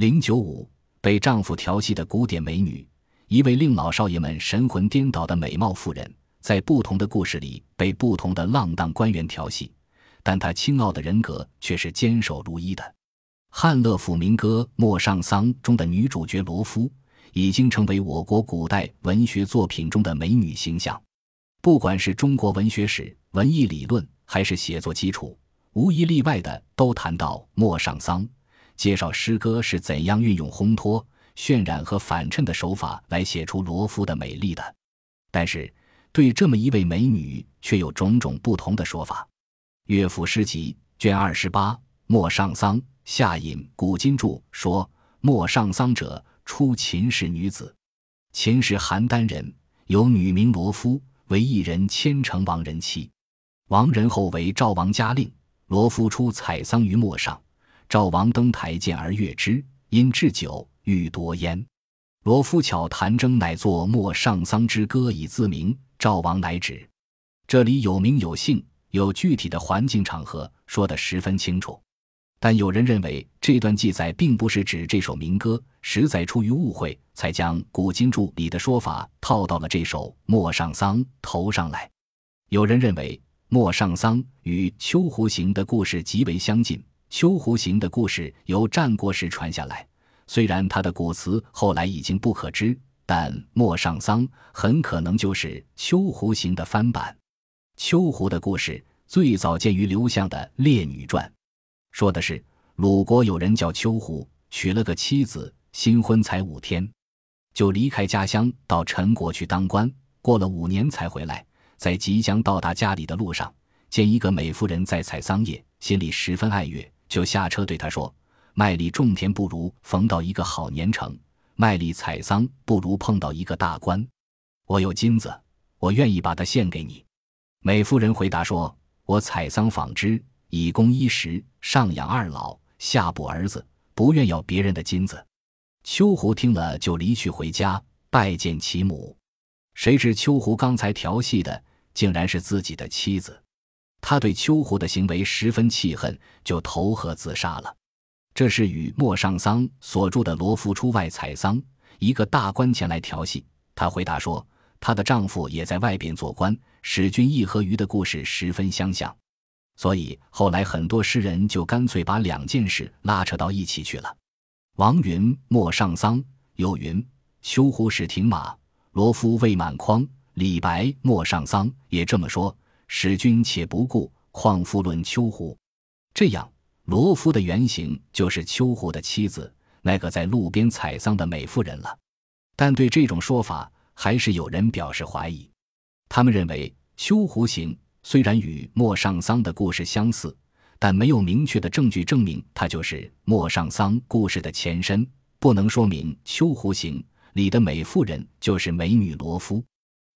零九五被丈夫调戏的古典美女，一位令老少爷们神魂颠倒的美貌妇人，在不同的故事里被不同的浪荡官员调戏，但她清傲的人格却是坚守如一的。汉乐府民歌《陌上桑》中的女主角罗敷，已经成为我国古代文学作品中的美女形象。不管是中国文学史、文艺理论，还是写作基础，无一例外的都谈到《陌上桑》。介绍诗歌是怎样运用烘托、渲染和反衬的手法来写出罗敷的美丽的，但是对这么一位美女却有种种不同的说法。《乐府诗集》卷二十八《陌上桑》下引古今注说：“陌上桑者，出秦氏女子，秦氏邯郸人，有女名罗敷，为一人千城王人妻。亡人后为赵王家令，罗敷出采桑于陌上。”赵王登台见而悦之，因置酒欲夺焉。罗敷巧弹筝，乃作《莫上桑之歌》以自明。赵王乃止。这里有名有姓，有具体的环境场合，说得十分清楚。但有人认为这段记载并不是指这首民歌，实在出于误会，才将《古今注》里的说法套到了这首《莫上桑》头上来。有人认为《莫上桑》与《秋胡行》的故事极为相近。秋胡行的故事由战国时传下来，虽然他的古词后来已经不可知，但陌上桑很可能就是秋胡行的翻版。秋胡的故事最早见于刘向的《列女传》，说的是鲁国有人叫秋胡，娶了个妻子，新婚才五天，就离开家乡到陈国去当官，过了五年才回来，在即将到达家里的路上，见一个美妇人在采桑叶，心里十分爱悦。就下车对他说：“麦里种田不如逢到一个好年成，麦里采桑不如碰到一个大官。我有金子，我愿意把它献给你。”美夫人回答说：“我采桑纺织，以供衣食，上养二老，下补儿子，不愿要别人的金子。”秋胡听了就离去回家拜见其母，谁知秋胡刚才调戏的竟然是自己的妻子。他对秋胡的行为十分气恨，就投河自杀了。这是与莫上桑所著的《罗浮出外采桑》，一个大官前来调戏，他回答说，她的丈夫也在外边做官，使君意和鱼的故事十分相像。所以后来很多诗人就干脆把两件事拉扯到一起去了。王云《莫上桑》有云：“秋胡使停马，罗敷未满筐。”李白《莫上桑》也这么说。使君且不顾，况复论秋胡？这样，罗敷的原型就是秋胡的妻子，那个在路边采桑的美妇人了。但对这种说法，还是有人表示怀疑。他们认为，《秋胡行》虽然与《陌上桑》的故事相似，但没有明确的证据证明它就是《陌上桑》故事的前身，不能说明《秋胡行》里的美妇人就是美女罗敷，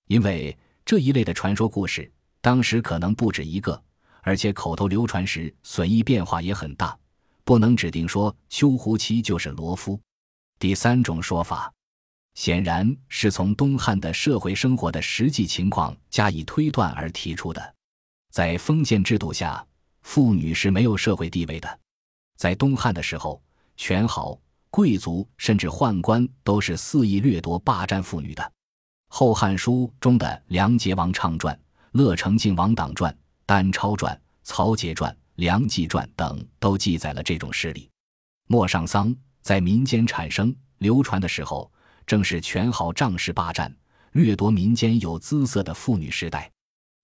因为这一类的传说故事。当时可能不止一个，而且口头流传时损益变化也很大，不能指定说秋胡妻就是罗敷。第三种说法，显然是从东汉的社会生活的实际情况加以推断而提出的。在封建制度下，妇女是没有社会地位的。在东汉的时候，权豪、贵族甚至宦官都是肆意掠夺、霸占妇女的。《后汉书》中的《梁节王畅传》。乐成晋王党传、丹超传、曹节传、梁冀传等都记载了这种事例。陌上桑在民间产生流传的时候，正是权豪仗势霸占、掠夺民间有姿色的妇女时代，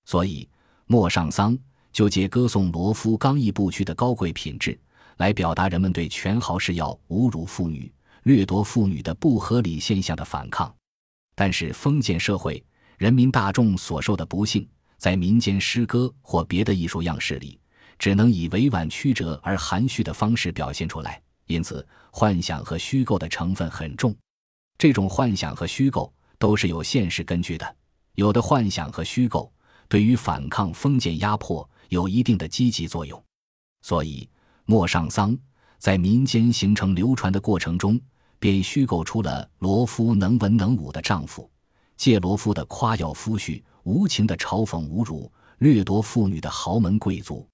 所以陌上桑就借歌颂罗敷刚毅不屈的高贵品质，来表达人们对权豪是要侮辱妇女、掠夺妇女的不合理现象的反抗。但是封建社会人民大众所受的不幸。在民间诗歌或别的艺术样式里，只能以委婉曲折而含蓄的方式表现出来，因此幻想和虚构的成分很重。这种幻想和虚构都是有现实根据的，有的幻想和虚构对于反抗封建压迫有一定的积极作用。所以，陌上桑在民间形成流传的过程中，便虚构出了罗敷能文能武的丈夫，借罗敷的夸耀夫婿。无情的嘲讽、侮辱、掠夺妇女的豪门贵族，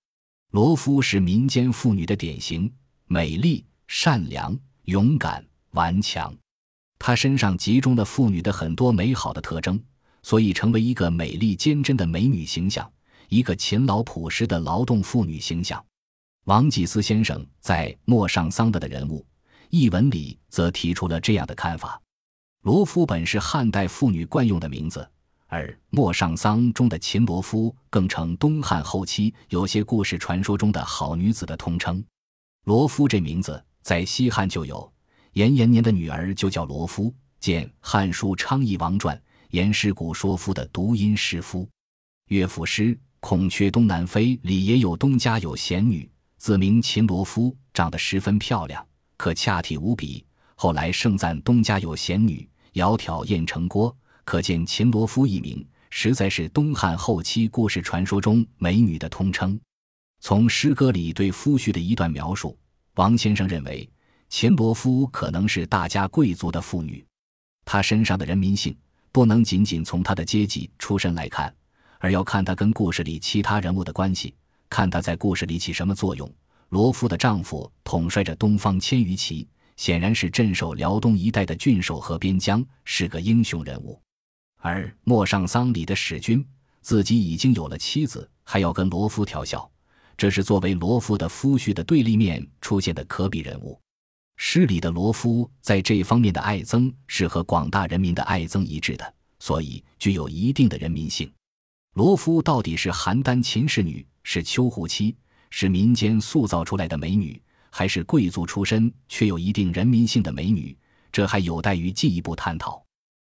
罗敷是民间妇女的典型，美丽、善良、勇敢、顽强。她身上集中了妇女的很多美好的特征，所以成为一个美丽坚贞的美女形象，一个勤劳朴实的劳动妇女形象。王济思先生在《陌上桑德的人物》一文里则提出了这样的看法：罗夫本是汉代妇女惯用的名字，而《陌上桑》中的秦罗夫更成东汉后期有些故事传说中的好女子的通称。罗夫这名字在西汉就有。严延年的女儿就叫罗夫，见《汉书·昌邑王传》，严师古说夫的读音师夫。乐府诗《孔雀东南飞》里也有东家有贤女，自名秦罗夫，长得十分漂亮，可恰体无比。后来盛赞东家有贤女，窈窕燕城郭，可见秦罗夫一名实在是东汉后期故事传说中美女的通称。从诗歌里对夫婿的一段描述，王先生认为。秦罗夫可能是大家贵族的妇女，她身上的人民性不能仅仅从她的阶级出身来看，而要看她跟故事里其他人物的关系，看她在故事里起什么作用。罗夫的丈夫统帅着东方千余骑，显然是镇守辽东一带的郡守和边疆，是个英雄人物。而陌上桑里的使君自己已经有了妻子，还要跟罗夫调笑，这是作为罗夫的夫婿的对立面出现的可比人物。诗里的罗夫在这方面的爱憎是和广大人民的爱憎一致的，所以具有一定的人民性。罗夫到底是邯郸秦氏女，是秋胡妻，是民间塑造出来的美女，还是贵族出身却有一定人民性的美女？这还有待于进一步探讨。